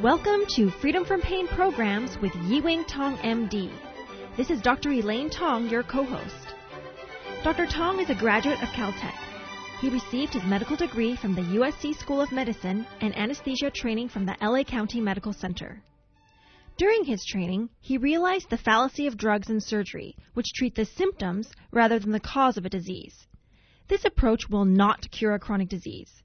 Welcome to Freedom from Pain programs with Yiwing Tong MD. This is Dr. Elaine Tong, your co-host. Dr. Tong is a graduate of Caltech. He received his medical degree from the USC School of Medicine and anesthesia training from the LA County Medical Center. During his training, he realized the fallacy of drugs and surgery, which treat the symptoms rather than the cause of a disease. This approach will not cure a chronic disease.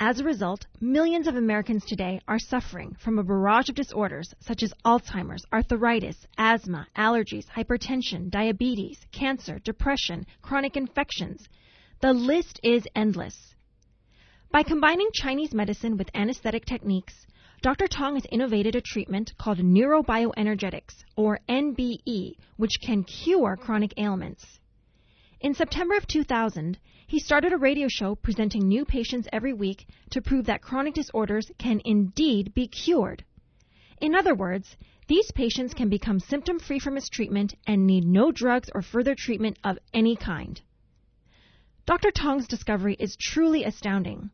As a result, millions of Americans today are suffering from a barrage of disorders such as Alzheimer's, arthritis, asthma, allergies, hypertension, diabetes, cancer, depression, chronic infections. The list is endless. By combining Chinese medicine with anesthetic techniques, Dr. Tong has innovated a treatment called neurobioenergetics, or NBE, which can cure chronic ailments. In September of 2000, he started a radio show presenting new patients every week to prove that chronic disorders can indeed be cured. In other words, these patients can become symptom free from his treatment and need no drugs or further treatment of any kind. Dr. Tong's discovery is truly astounding.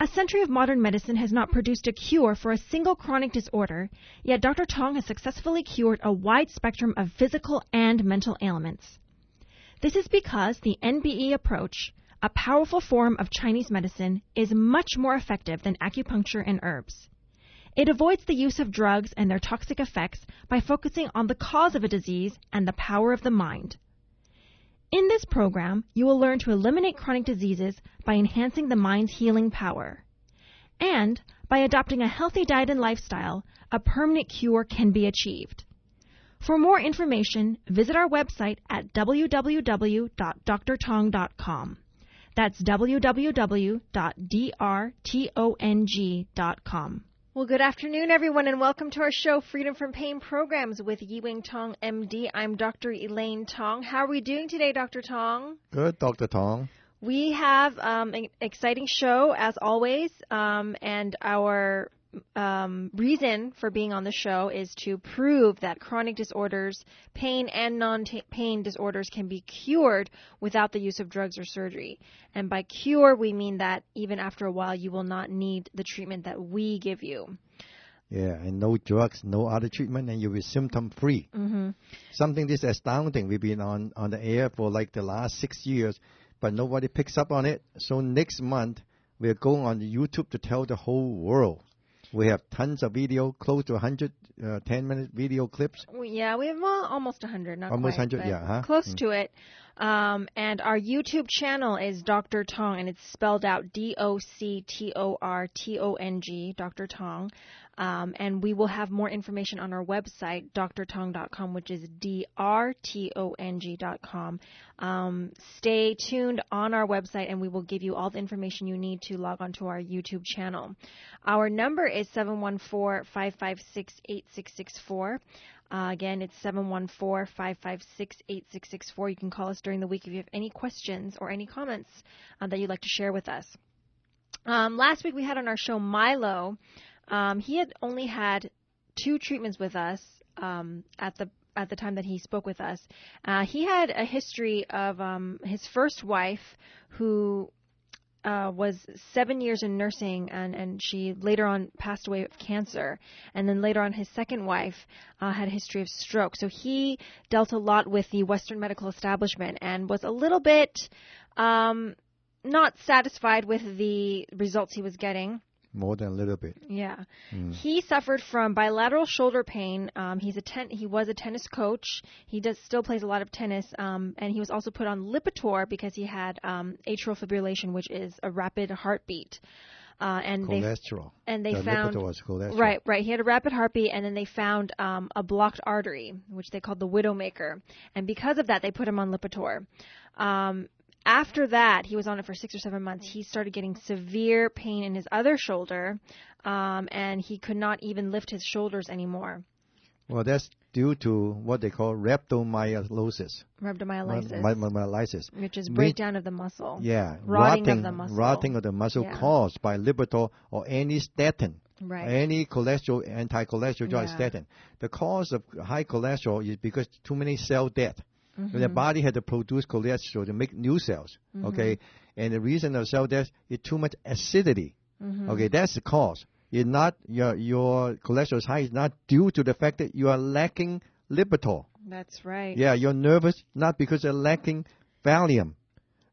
A century of modern medicine has not produced a cure for a single chronic disorder, yet Dr. Tong has successfully cured a wide spectrum of physical and mental ailments. This is because the NBE approach, a powerful form of Chinese medicine, is much more effective than acupuncture and herbs. It avoids the use of drugs and their toxic effects by focusing on the cause of a disease and the power of the mind. In this program, you will learn to eliminate chronic diseases by enhancing the mind's healing power. And by adopting a healthy diet and lifestyle, a permanent cure can be achieved. For more information, visit our website at www.drtong.com. That's www.drtong.com. Well, good afternoon, everyone, and welcome to our show, Freedom from Pain Programs with Yiwing Tong, MD. I'm Dr. Elaine Tong. How are we doing today, Dr. Tong? Good, Dr. Tong. We have um, an exciting show, as always, um, and our um, reason for being on the show is to prove that chronic disorders, pain and non-pain disorders can be cured without the use of drugs or surgery. And by cure, we mean that even after a while, you will not need the treatment that we give you. Yeah, and no drugs, no other treatment, and you'll be symptom free. Mm-hmm. Something this astounding. We've been on, on the air for like the last six years, but nobody picks up on it. So next month, we're going on YouTube to tell the whole world we have tons of video, close to 100 uh, 10 minute video clips. Yeah, we have well, almost 100, not almost quite, 100, yeah, huh? close mm. to it. Um, and our YouTube channel is Dr. Tong, and it's spelled out D O C T O R T O N G, Dr. Tong. Um, and we will have more information on our website, drtong.com, which is D-R-T-O-N-G.com. Um, stay tuned on our website and we will give you all the information you need to log onto our YouTube channel. Our number is 714-556-8664. Uh, again, it's 714-556-8664. You can call us during the week if you have any questions or any comments uh, that you'd like to share with us. Um, last week we had on our show Milo. Um, he had only had two treatments with us um, at the at the time that he spoke with us. Uh, he had a history of um, his first wife who uh, was seven years in nursing, and, and she later on passed away of cancer. And then later on, his second wife uh, had a history of stroke. So he dealt a lot with the Western medical establishment and was a little bit um, not satisfied with the results he was getting more than a little bit. Yeah, mm. he suffered from bilateral shoulder pain. Um, he's a ten- he was a tennis coach. He does still plays a lot of tennis, um, and he was also put on Lipitor because he had um, atrial fibrillation, which is a rapid heartbeat. Uh, and cholesterol. They, and they the found cholesterol. right, right. He had a rapid heartbeat, and then they found um, a blocked artery, which they called the widowmaker. And because of that, they put him on Lipitor. Um, after that, he was on it for six or seven months. He started getting severe pain in his other shoulder, um, and he could not even lift his shoulders anymore. Well, that's due to what they call rhabdomyolysis. Rhabdomyolysis. Rhabdomyolysis. Which is breakdown of the muscle. Yeah. Rotting, rotting of the muscle. Rotting of the muscle yeah. caused by Lipitor or any statin. Right. Any cholesterol, anti-cholesterol drug yeah. statin. The cause of high cholesterol is because too many cell death. Mm-hmm. The body had to produce cholesterol to make new cells. Mm-hmm. Okay, and the reason of cell death is too much acidity. Mm-hmm. Okay, that's the cause. It's not your your cholesterol is high. It's not due to the fact that you are lacking lipitor. That's right. Yeah, you're nervous not because you're lacking Valium.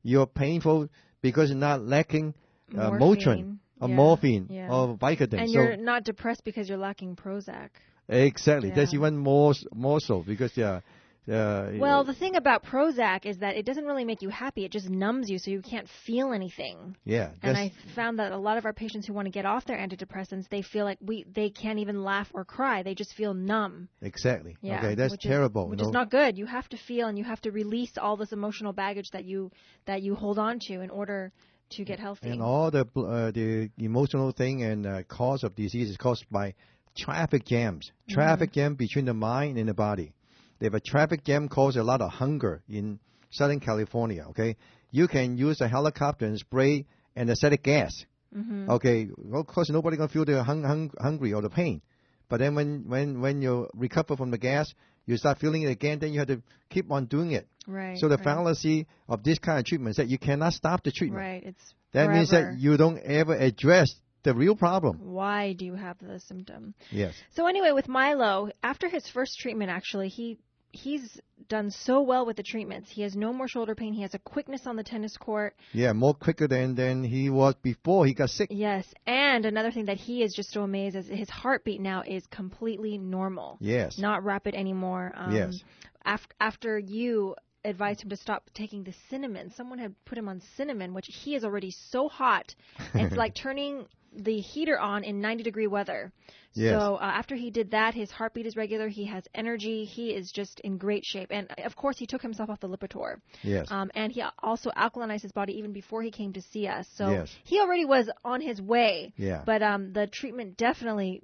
You're painful because you're not lacking uh, Motrin Morphine. or Yeah, morphine yeah. or Vicodin. And so you're not depressed because you're lacking Prozac. exactly, that's even more more so because yeah. Uh, Well, the thing about Prozac is that it doesn't really make you happy. It just numbs you so you can't feel anything. yeah, And I found that a lot of our patients who want to get off their antidepressants, they feel like we they can't even laugh or cry. They just feel numb. exactly. Yeah, okay, that's which is- terrible. which you is not good. You have to feel and you have to release all this emotional baggage that you that you hold on to in order to get healthy. And all the uh, the emotional thing and uh, cause of disease is caused by traffic jams. Mm-hmm. Traffic jam between the mind and the body. If a traffic jam causes a lot of hunger in Southern California, okay, you can use a helicopter and spray anesthetic gas. hmm Okay, of course nobody gonna feel the hung, hung, hungry or the pain, but then when when when you recover from the gas, you start feeling it again. Then you have to keep on doing it. Right. so the right, fallacy of this kind of treatment is that you cannot stop the treatment. Right. It's That means that you don't ever address the real problem. Why do you have the symptom? Yes. So anyway, with Milo, after his first treatment, actually, he he's done so well with the treatments. He has no more shoulder pain. He has a quickness on the tennis court. Yeah, more quicker than, than he was before he got sick. Yes, and another thing that he is just so amazed is his heartbeat now is completely normal, Yes. not rapid anymore. Um, Yes. After after you advised him to stop taking the cinnamon, someone had put him on cinnamon, which he is already so hot. it's like turning the heater on in 90 degree weather. Yes. So uh, after he did that, his heartbeat is regular. He has energy. He is just in great shape. And of course, he took himself off the Lipitor. Yes. Um, and he also alkalinized his body even before he came to see us. So Yes. he already was on his way. Yeah. But um, the treatment definitely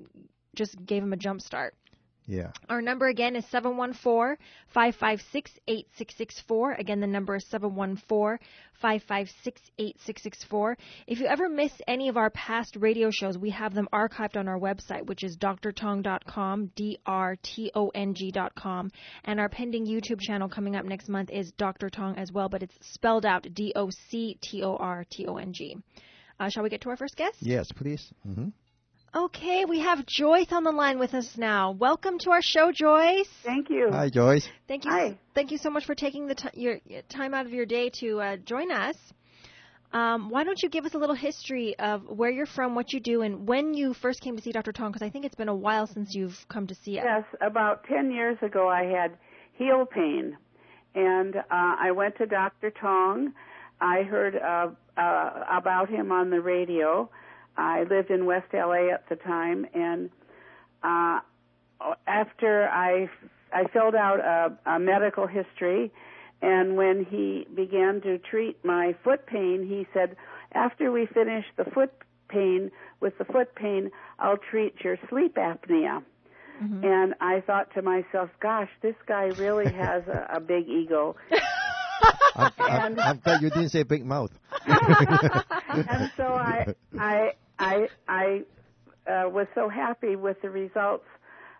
just gave him a jump start. Yeah. Our number again is 714 556 8664. Again, the number is 714 556 8664. If you ever miss any of our past radio shows, we have them archived on our website, which is drtong.com, D R T O N G.com. And our pending YouTube channel coming up next month is Dr. Tong as well, but it's spelled out D O C T O R T O N G. Uh, shall we get to our first guest? Yes, please. hmm Okay, we have Joyce on the line with us now. Welcome to our show, Joyce. Thank you. Hi, Joyce. Thank you. Hi. Thank you so much for taking the t- your your time out of your day to uh, join us. Um, why don't you give us a little history of where you're from, what you do, and when you first came to see Dr. Tong? Because I think it's been a while since you've come to see us. Yes, about 10 years ago I had heel pain. And uh, I went to Dr. Tong. I heard uh, uh, about him on the radio. I lived in West LA at the time. And uh, after I, I filled out a, a medical history, and when he began to treat my foot pain, he said, after we finish the foot pain with the foot pain, I'll treat your sleep apnea. And I thought to myself, gosh, this guy really has a, a big ego. I'm, I'm, I'm glad you didn't say big mouth. and so I, I, I, I uh, was so happy with the results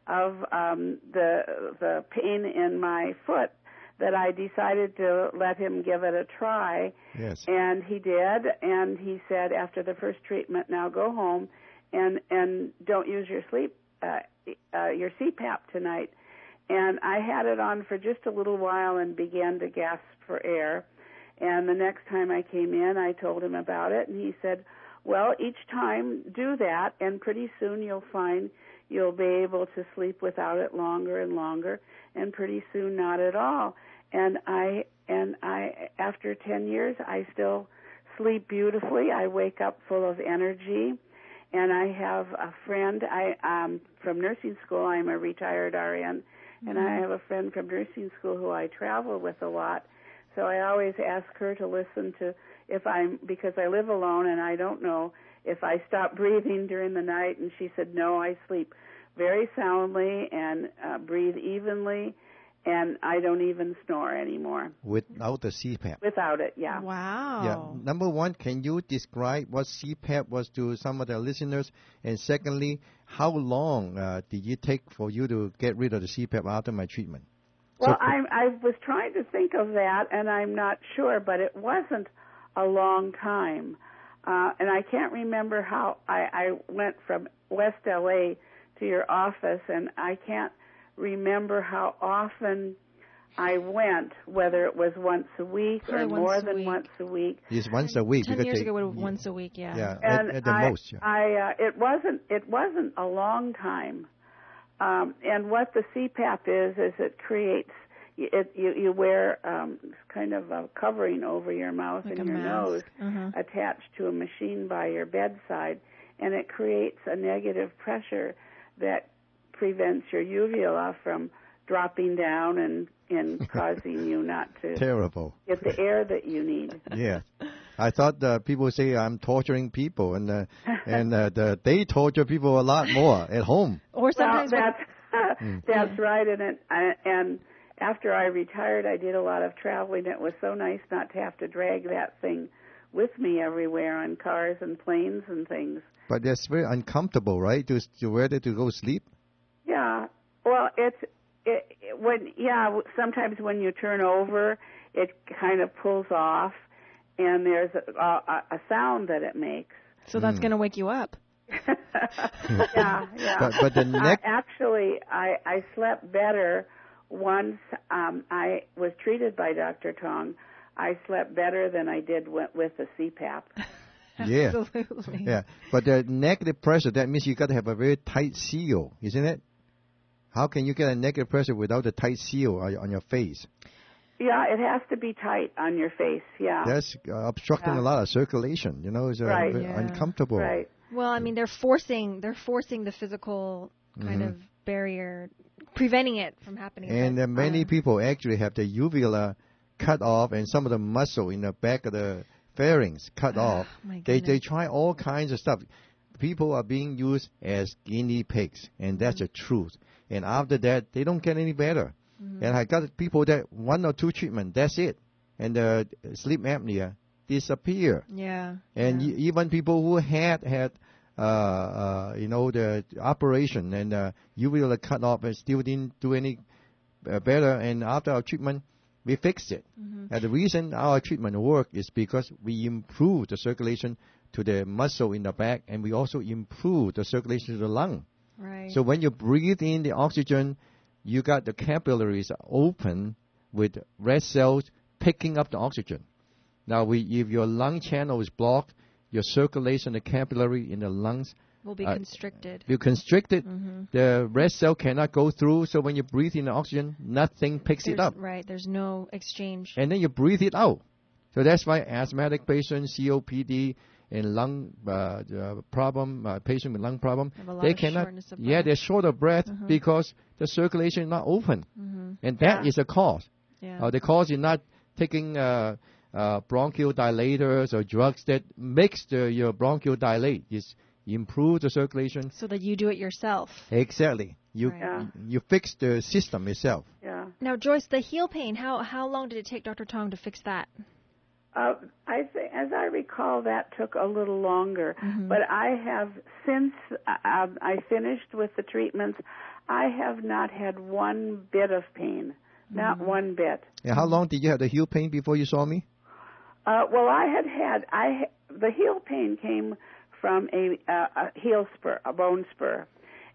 of um, the the pain in my foot that I decided to let him give it a try. Yes. And he did, and he said after the first treatment, now go home and and don't use your sleep uh, uh, your CPAP tonight. And I had it on for just a little while and began to gasp for air. And the next time I came in, I told him about it, and he said, "Well, each time do that, and pretty soon you'll find you'll be able to sleep without it longer and longer, and pretty soon not at all." And I and I after 10 years, I still sleep beautifully. I wake up full of energy. And I have a friend I um from nursing school. I'm a retired RN and I have a friend from nursing school who I travel with a lot. So I always ask her to listen to if I'm because I live alone and I don't know if I stop breathing during the night. And she said, no, I sleep very soundly and uh, breathe evenly, and I don't even snore anymore Without the CPAP. without it. Yeah. Wow. Yeah. Number one, can you describe what CPAP was to some of the listeners? And secondly, how long uh, did it take for you to get rid of the CPAP after my treatment? Well, So- I I was trying to think of that, and I'm not sure, but it wasn't a long time, uh, and I can't remember how I, I went from West LA to your office, and I can't remember how often I went, whether it was once a week or Probably once more than week. once a week. It's once a week. Ten because years they- ago, it was once a week. Yeah. Yeah, and at, at the I, most. Yeah. I uh, it wasn't it wasn't a long time. Um, and what the CPAP is is it creates it you you wear um, kind of a covering over your mouth Like and your mask. nose Uh-huh. attached to a machine by your bedside, and it creates a negative pressure that prevents your uvula from dropping down and and causing you not to Terrible. get the air that you need. Yeah. I thought uh, people say I'm torturing people, and uh, and uh, the, they torture people a lot more at home. Or sometimes well, when- that's that's right, and it, I, and after I retired, I did a lot of traveling. It was so nice not to have to drag that thing with me everywhere on cars and planes and things. But that's very uncomfortable, right? To to ready to go sleep. Yeah, well, it's it, it when yeah sometimes when you turn over, it kind of pulls off, and there's a, a, a sound that it makes. so that's going to wake you up. yeah, yeah. But but the Uh, neck. actually, I I slept better once um, I was treated by Dr. Tong. I slept better than I did with, with the CPAP. yeah. Absolutely. Yeah. But the negative pressure that means you got to have a very tight seal, isn't it? How can you get a negative pressure without a tight seal on on your face? Yeah, it has to be tight on your face. Yeah, That's uh, obstructing Yeah. a lot of circulation. You know, it's uh, Right. Yeah. uncomfortable. right. Well, I mean, they're forcing they're forcing the physical kind Mhm. of barrier, preventing it from happening. And uh, many uh, people actually have the uvula cut off and some of the muscle in the back of the pharynx cut off. They they try all kinds of stuff. People are being used as guinea pigs, and that's the truth. And after that, they don't get any better. Mm-hmm. And I got people that one or two treatment, that's it, and the sleep apnea disappear. Yeah. And yeah. y- even people who had had, uh, uh, you know, the operation and uh, uvula cut off and still didn't do any uh, better. And after our treatment, we fixed it. Mm-hmm. And the reason our treatment work is because we improve the circulation to the muscle in the back, and we also improve the circulation to the lung. right. So when you breathe in the oxygen, you got the capillaries open with red cells picking up the oxygen. Now, we, if your lung channel is blocked, your circulation, the capillary in the lungs, will be uh, constricted. you constricted. Mm-hmm. The red cell cannot go through. So when you breathe in the oxygen, nothing picks it up, Right. There's no exchange. and then you breathe it out. So that's why asthmatic patients, COPD, and lung uh, problem, uh, patient with lung problem, Have a lot they cannot. Yeah, they're short of breath Mhm. because the circulation is not open, Mm-hmm. and that is Yeah. a cause. Yeah. Uh, the cause is not taking uh, uh, bronchial dilators or drugs that makes the, your bronchial dilate. Is improve the circulation. so that you do it yourself. Exactly. You Right. Yeah. you fix the system itself. Yeah. Now, Joyce, the heel pain. How how long did it take Dr. Tong to fix that? Uh, I think, as I recall, that took a little longer. Mhm. But I have since uh, I finished with the treatments. I have not had one bit of pain, not Mm-hmm. one bit. And how long did you have the heel pain before you saw me? Uh, well, I had had I the heel pain came from a, uh, a heel spur, a bone spur,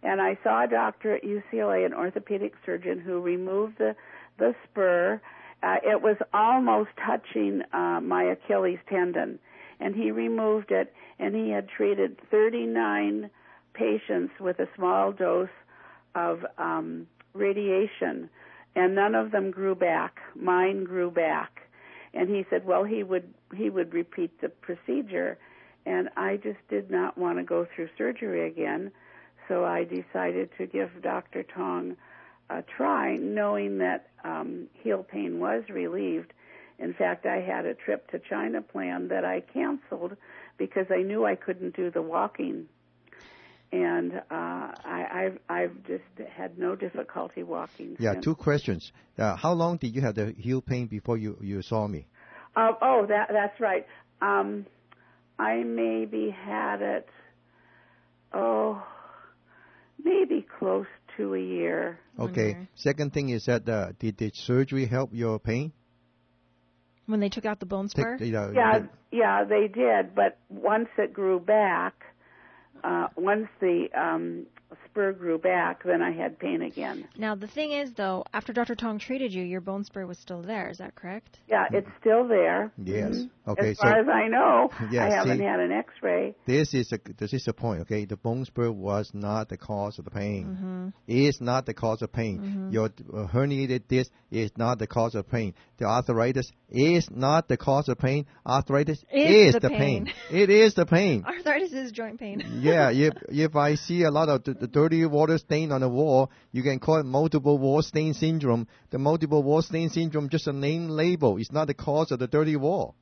and I saw a doctor at UCLA, an orthopedic surgeon, who removed the the spur. Uh, it was almost touching uh, my Achilles tendon, and he removed it, and he had treated 39 patients with a small dose of um, radiation, and none of them grew back. Mine grew back and he said well he would he would repeat the procedure. And i just did not want to go through surgery again. So i decided to give dr tong a try knowing that um heel pain was relieved. In fact i had a trip to china planned that i canceled because i knew i couldn't do the walking and uh i i've i've just had no difficulty walking Yeah, since. two questions. Uh, how long did you have the heel pain before you, you saw me? Uh, oh, that that's right. Um, I maybe had it. Oh, maybe close to a year. Okay. Wonder. Second thing is that uh, did the surgery help your pain? When they took out the bone spur? Take, you know, Yeah, the- yeah, they did. But once it grew back, uh, once the um, spur grew back, then I had pain again. Now, the thing is, though, after Dr. Tong treated you, your bone spur was still there. Is that correct? Yeah, it's still there. yes. Mhm. Okay. as So far as I know, Yeah, I haven't see- had an X-ray. this is a, this is the point. Okay. The bone spur was not the cause of the pain. Mm-hmm. Is not the cause of pain. Mhm. Your uh, herniated disc is not the cause of pain. The arthritis is not the cause of pain. Arthritis Is the the pain. pain. it is the pain. Arthritis is joint pain. yeah, if if I see a lot of the, the dirty water stain on the wall, you can call it multiple wall stain syndrome. The multiple wall stain syndrome just a name label. It's not the cause of the dirty wall.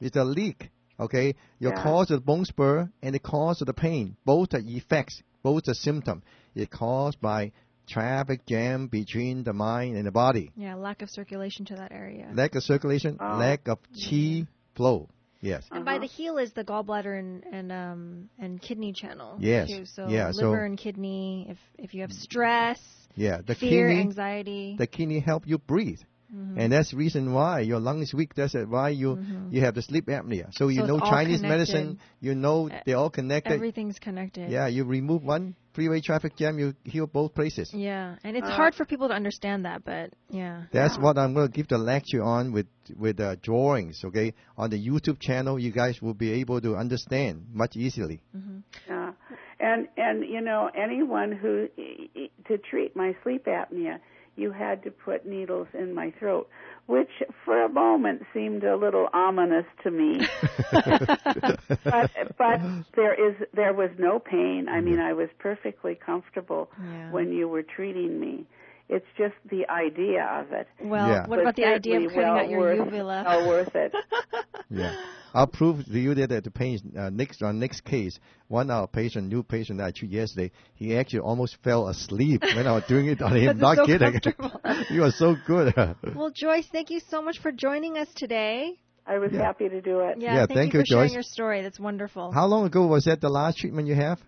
It's a leak. Okay, your Yeah. cause of bone spur and the cause of the pain, both are effects, both are symptom. It's caused by traffic jam between the mind and the body. Yeah, lack of circulation to that area. Lack of circulation, Oh. lack of chi flow. Yes. and by Uh-huh. the heel is the gallbladder and and um and kidney channel. Yes. Too. So Yeah, so- liver and kidney. If if you have stress, Yeah. The fear, kidney, anxiety. the kidney help you breathe. Mhm. And that's the reason why your lung is weak. That's why you Mhm. you have the sleep apnea. So you So it's know Chinese connected. medicine. You know they're all connected. Everything's connected. yeah, you remove one freeway traffic jam, you heal both places. Yeah, and it's Uh, hard for people to understand that, but yeah. That's Yeah. what I'm going to give the lecture on with with uh, drawings. Okay, on the YouTube channel, you guys will be able to understand much easily. hmm Yeah, and and you know anyone who to treat my sleep apnea, you had to put needles in my throat, which for a moment seemed a little ominous to me. but but there is there was no pain. I mean, mm-hmm. I was perfectly comfortable Yeah. when you were treating me. It's just the idea of it. Well, Yeah. what was about the idea of certainly cutting well out your worth, uvula? Well worth it. Yeah, I'll prove to you that the pain. Uh, next on next case, one of our patient, new patient that I treated yesterday, he actually almost fell asleep when I was doing it on him. Not so kidding. you are so good. Well, Joyce, thank you so much for joining us today. I was Yeah. happy to do it. Yeah, Yeah, thank, thank you you, for sharing Joyce. your story. That's wonderful. How long ago was that the last treatment you have?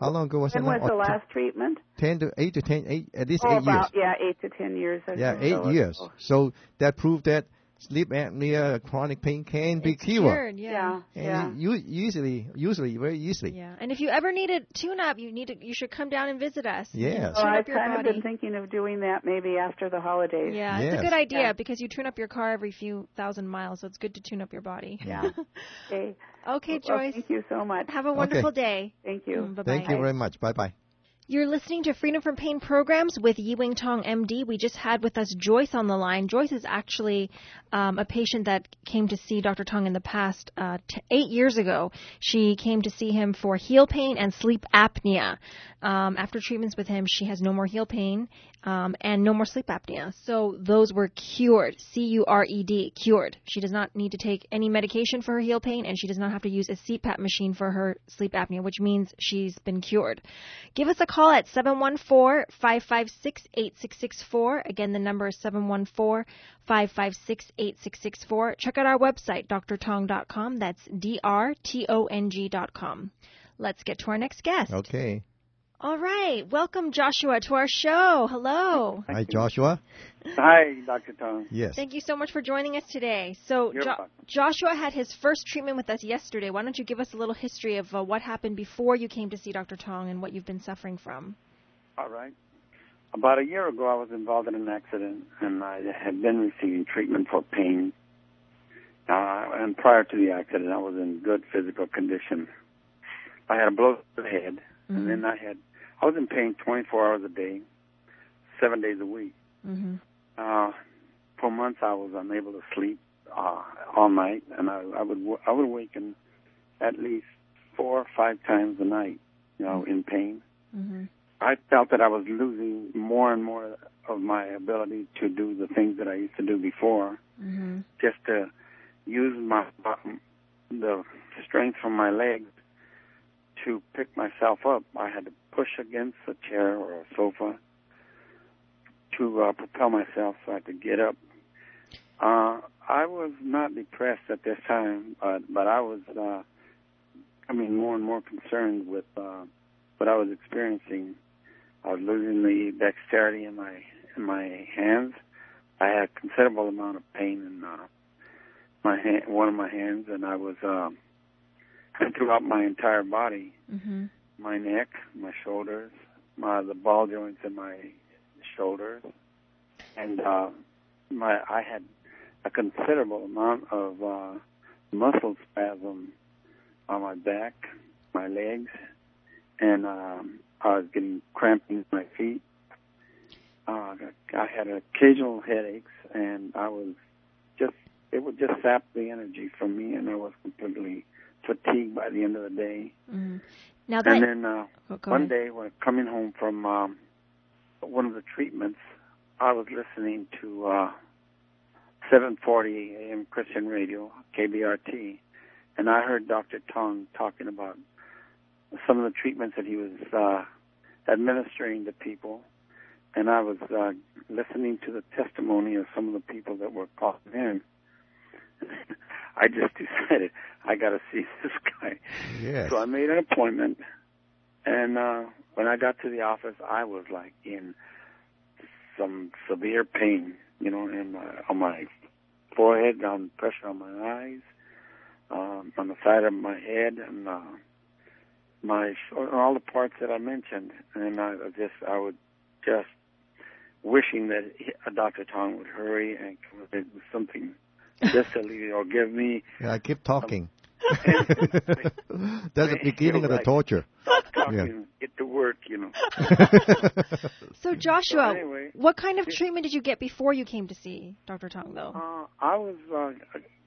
How long ago was When that? was oh, the Oh, t- last treatment? ten to eight to ten, eight at least Oh, eight years. about yeah, eight to ten years. I Yeah, eight years. Oh. So that proved that sleep apnea, chronic pain can be It's cured. cured, yeah. Yeah, And yeah. you usually, usually, very easily. Yeah, and if you ever need a tune-up, you need to, you should come down and visit us. Yes. So Tune I've up your kind of been thinking of doing that maybe after the holidays. Yeah, it's a good idea Yeah. because you tune up your car every few thousand miles, so it's good to tune up your body. Yeah. Okay. okay, Well, Joyce. thank you so much. Have a wonderful day. Thank you. Mm, bye-bye. Thank you very much. Bye bye. You're listening to Freedom from Pain programs with Yi Wing Tong, MD. We just had with us Joyce on the line. Joyce is actually um, a patient that came to see Dr. Tong in the past uh, t- eight years ago. She came to see him for heel pain and sleep apnea. Um, after treatments with him, she has no more heel pain um, and no more sleep apnea. So those were cured. C U R E D, cured. She does not need to take any medication for her heel pain, and she does not have to use a CPAP machine for her sleep apnea, which means she's been cured. Give us a call at 714-556-8664. Again, the number is 714-556-8664. Check out our website, drtong.com. That's D-R-T-O-N-G dot com. Let's get to our next guest. Okay. All right. Welcome, Joshua, to our show. Hello. Hi, Joshua. Hi, Dr. Tong. Yes. Thank you so much for joining us today. So, Jo- Joshua had his first treatment with us yesterday. Why don't you give us a little history of uh, what happened before you came to see Dr. Tong and what you've been suffering from? All right. About a year ago, I was involved in an accident, and I had been receiving treatment for pain. Uh, and prior to the accident, I was in good physical condition. I had a blow to the head, and then I had I was in pain 24 hours a day, seven days a week. Mm-hmm. Uh, for months, I was unable to sleep uh, all night, and I, I would I would awaken at least four or five times a night, you know, in pain. Mm-hmm. I felt that I was losing more and more of my ability to do the things that I used to do before, Mm-hmm. just to use my the strength from my legs to pick myself up. I had to push against a chair or a sofa to uh, propel myself so I could get up. Uh, I was not depressed at this time, but but I was, uh, I mean, more and more concerned with uh, what I was experiencing I was losing the dexterity in my in my hands. I had a considerable amount of pain in uh, my hand, one of my hands, and I was um, throughout my entire body, Mm-hmm. my neck, my shoulders, my the ball joints in my shoulders, and uh, my I had a considerable amount of uh, muscle spasm on my back, my legs, and um, I was getting cramping in my feet. Uh, I had occasional headaches, and I was just it would just sap the energy from me, and I was completely fatigued by the end of the day. Mm-hmm. Now that And then uh, oh, one ahead. day, when coming home from um, one of the treatments, I was listening to uh, 740 AM Christian Radio, KBRT, and I heard Dr. Tong talking about some of the treatments that he was uh, administering to people, and I was uh, listening to the testimony of some of the people that were calling in. I just decided I got to see this guy. Yes. So I made an appointment, and uh, when I got to the office, I was like in some severe pain, you know, in my, on my forehead, on pressure on my eyes, um, on the side of my head, and uh, my all the parts that I mentioned. And I just, I would just wishing that Dr. Tong would hurry and come up with something just to leave or give me Yeah, I keep talking. That's the beginning of the Right. torture. stop talking, Yeah. get to work, you know. So Joshua, So anyway, what kind of treatment did you get before you came to see Dr. Tong, though? Uh, I was, uh,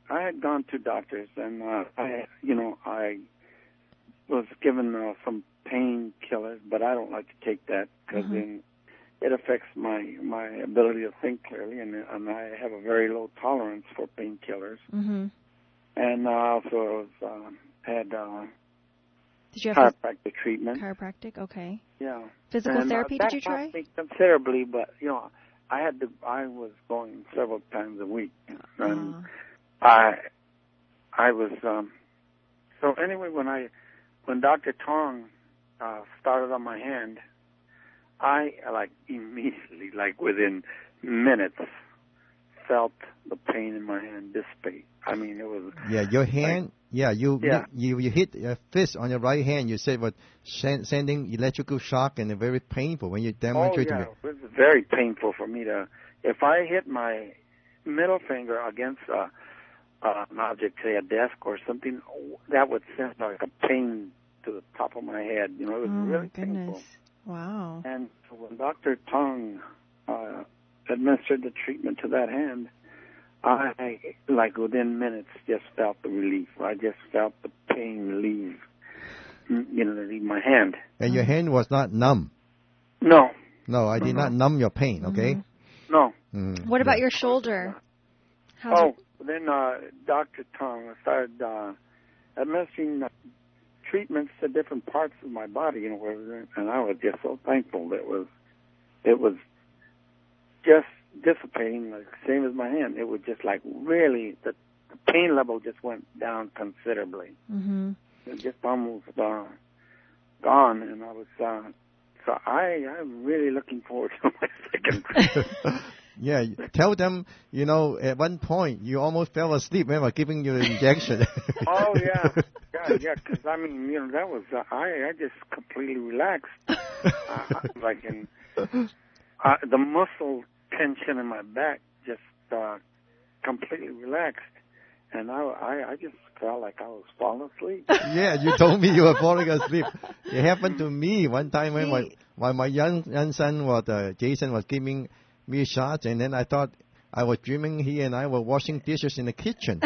I had gone to doctors, and uh, I, you know, I was given uh, some painkillers, but I don't like to take that because Mhm. then it affects my my ability to think clearly, and and I have a very low tolerance for painkillers. Mm-hmm. And uh, also was, uh, had uh, Did you have phys- chiropractic treatment. chiropractic? Okay. Yeah. Physical And, uh, therapy? that Did you try? me considerably, but you know, I had to. I was going several times a week, and Uh, I, I was. um So anyway, when I, when Doctor Tong uh, started on my hand, I like immediately, like within minutes, felt the pain in my hand dissipate. I mean, it was. Yeah, your hand. yeah, you, Yeah. you you hit a fist on your right hand. You said what sen- sending electrical shock and very painful when you Oh demonstrate yeah, to it was very painful for me to. If I hit my middle finger against a, uh, an object, say a desk or something, that would send like a pain to the top of my head. You know, it was oh really my goodness. painful. Wow. And when Dr. Tong uh, administered the treatment to that hand, I, like within minutes, just felt the relief. I just felt the pain leave, mm, you know, leave my hand. And your hand was not numb. No, No, I did No, not numb your pain. Okay. Mhm. no. Mm, What about yeah. your shoulder? How's Oh, then uh, Dr. Tong started uh, administering treatments to different parts of my body, you know, where- and I was just so thankful that it was it was just dissipating, like same as my hand. It was just like really the, the pain level just went down considerably. mm-hmm. It just almost uh, gone, and I was uh, so I I'm really looking forward to my second treatment. yeah, tell them. You know, at one point you almost fell asleep when I was giving you the injection. Oh yeah, yeah, yeah. Because I mean, you know, that was uh, I. I just completely relaxed. Uh, like in uh, the muscle tension in my back just uh, completely relaxed, and I, I, I just felt like I was falling asleep. yeah, you told me you were falling asleep. It happened to me one time when my when my young young son was uh, Jason was giving me shots, and then I thought I was dreaming he and I were washing dishes in the kitchen.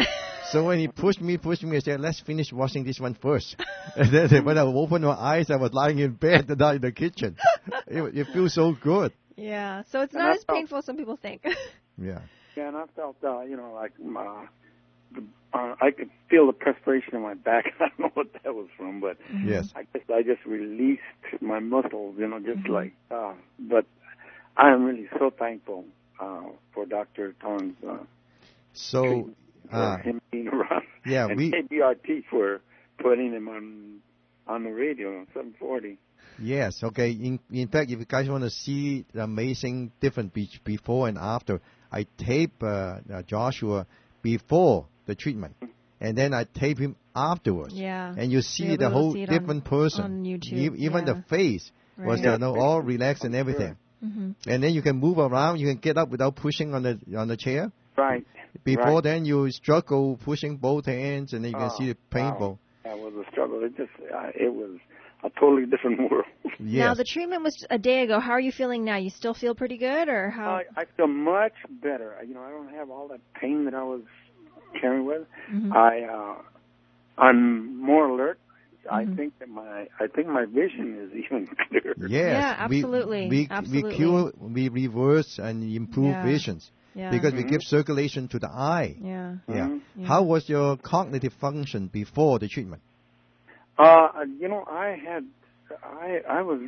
so when he pushed me, pushed me, I said, "Let's finish washing this one first. And then when I opened my eyes, I was lying in bed, not in the kitchen. it, it feels so good. Yeah. So it's And not I as felt- painful as some people think. Yeah. Yeah, and I felt, uh, you know, like uh, the, uh, I could feel the perspiration in my back. I don't know what that was from, but Yes. I just I just released my muscles, you know, just Mhm. like. Uh, but I am really so thankful for Dr. Tong's uh, So, treatment, for uh, him being around, yeah, and we KBRT for putting him on on the radio on 740. Yes, okay. In, in fact, if you guys want to see the amazing difference be- before and after, I tape uh, uh, Joshua before the treatment, and then I tape him afterwards. Yeah. And you see You're the whole see it on- different person. on YouTube, E- even yeah. the face was Right. uh, no, all relaxed and everything. Hmm And then you can move around. You can get up without pushing on the on the chair. Right. Before Right. then, you struggle pushing both hands, and then you can Oh, see it painful. That was a struggle. It just, uh, it was a totally different world. Yes. Now the treatment was a day ago. How are you feeling now? You still feel pretty good, or how? I, I feel much better. You know, I don't have all that pain that I was carrying with. Mhm. I, uh, I'm more alert. I Mhm. think that my, I think my vision is even clearer. Yes, Yeah, absolutely, We, absolutely. we cure, we reverse and improve Yeah. visions yeah. because we Mhm. give circulation to the eye. yeah. Yeah. Yeah. How was your cognitive function before the treatment? Uh, you know, I had, I, I was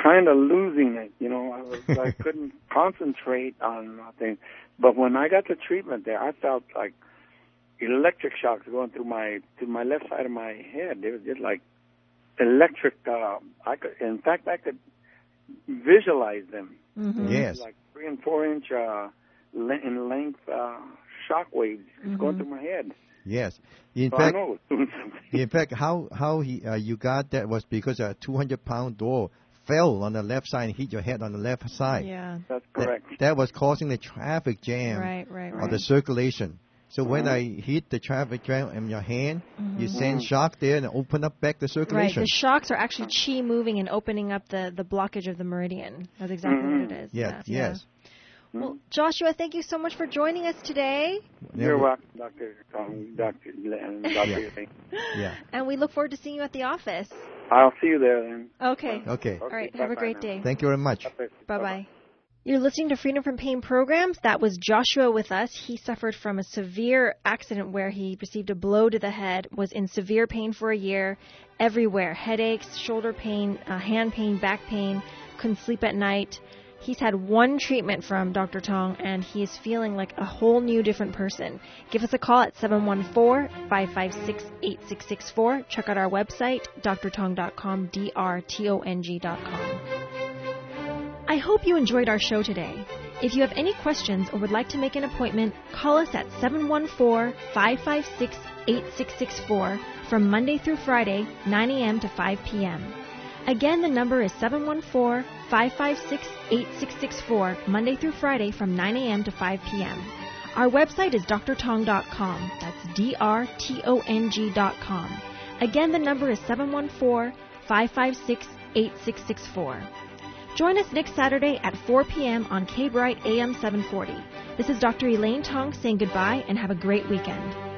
kind of losing it. You know, I was, I couldn't concentrate on nothing. But when I got the treatment there, I felt like electric shocks going through my, through my left side of my head. It was just like electric. Uh, I could, in fact, I could visualize them. Mhm. Yes. Like three and four inch uh, le- in length uh, shock waves just going through my head. Yes. In So I fact, know it was doing something. in fact, how how he uh, you got that was because a 200 pound door fell on the left side and hit your head on the left side. Yeah. That's correct. that was causing the traffic jam Right. Right. or the circulation. So when. I hit the traffic jam in your hand, you Mhm. send shock there and open up back the circulation. Right. circulation. The shocks are actually chi moving and opening up the the blockage of the meridian. That's exactly what it Mhm. is. yes, Yeah, yes. yeah. Well, Joshua, thank you so much for joining us today, You're welcome, Doctor Tom, Doctor Len, Doctor. Yeah. Yeah. and we look forward to seeing you at the office. I'll see you there then. Okay. Okay. All right. Have a bye-bye great now. day. Thank you very much. God bless. Bye bye. You're listening to Freedom from Pain programs. That was Joshua with us. He suffered from a severe accident where he received a blow to the head, was in severe pain for a year, everywhere headaches, shoulder pain, uh, hand pain, back pain, couldn't sleep at night. He's had one treatment from Dr. Tong and he is feeling like a whole new different person. Give us a call at 714-556-8664. Check out our website, drtong.com, D-R-T-O-N-G.com. I hope you enjoyed our show today. If you have any questions or would like to make an appointment, call us at 714-556-8664 from Monday through Friday, 9 a.m. to 5 p.m. Again, the number is 714-556-8664 Monday through Friday from 9 a.m. to 5 p.m. Our website is drtong.com. That's D-R-T-O-N-G dot com. Again, the number is 714-556-8664. Join us next Saturday at 4 p.m. on K AM 740. This is Dr. Elaine Tong saying goodbye and have a great weekend.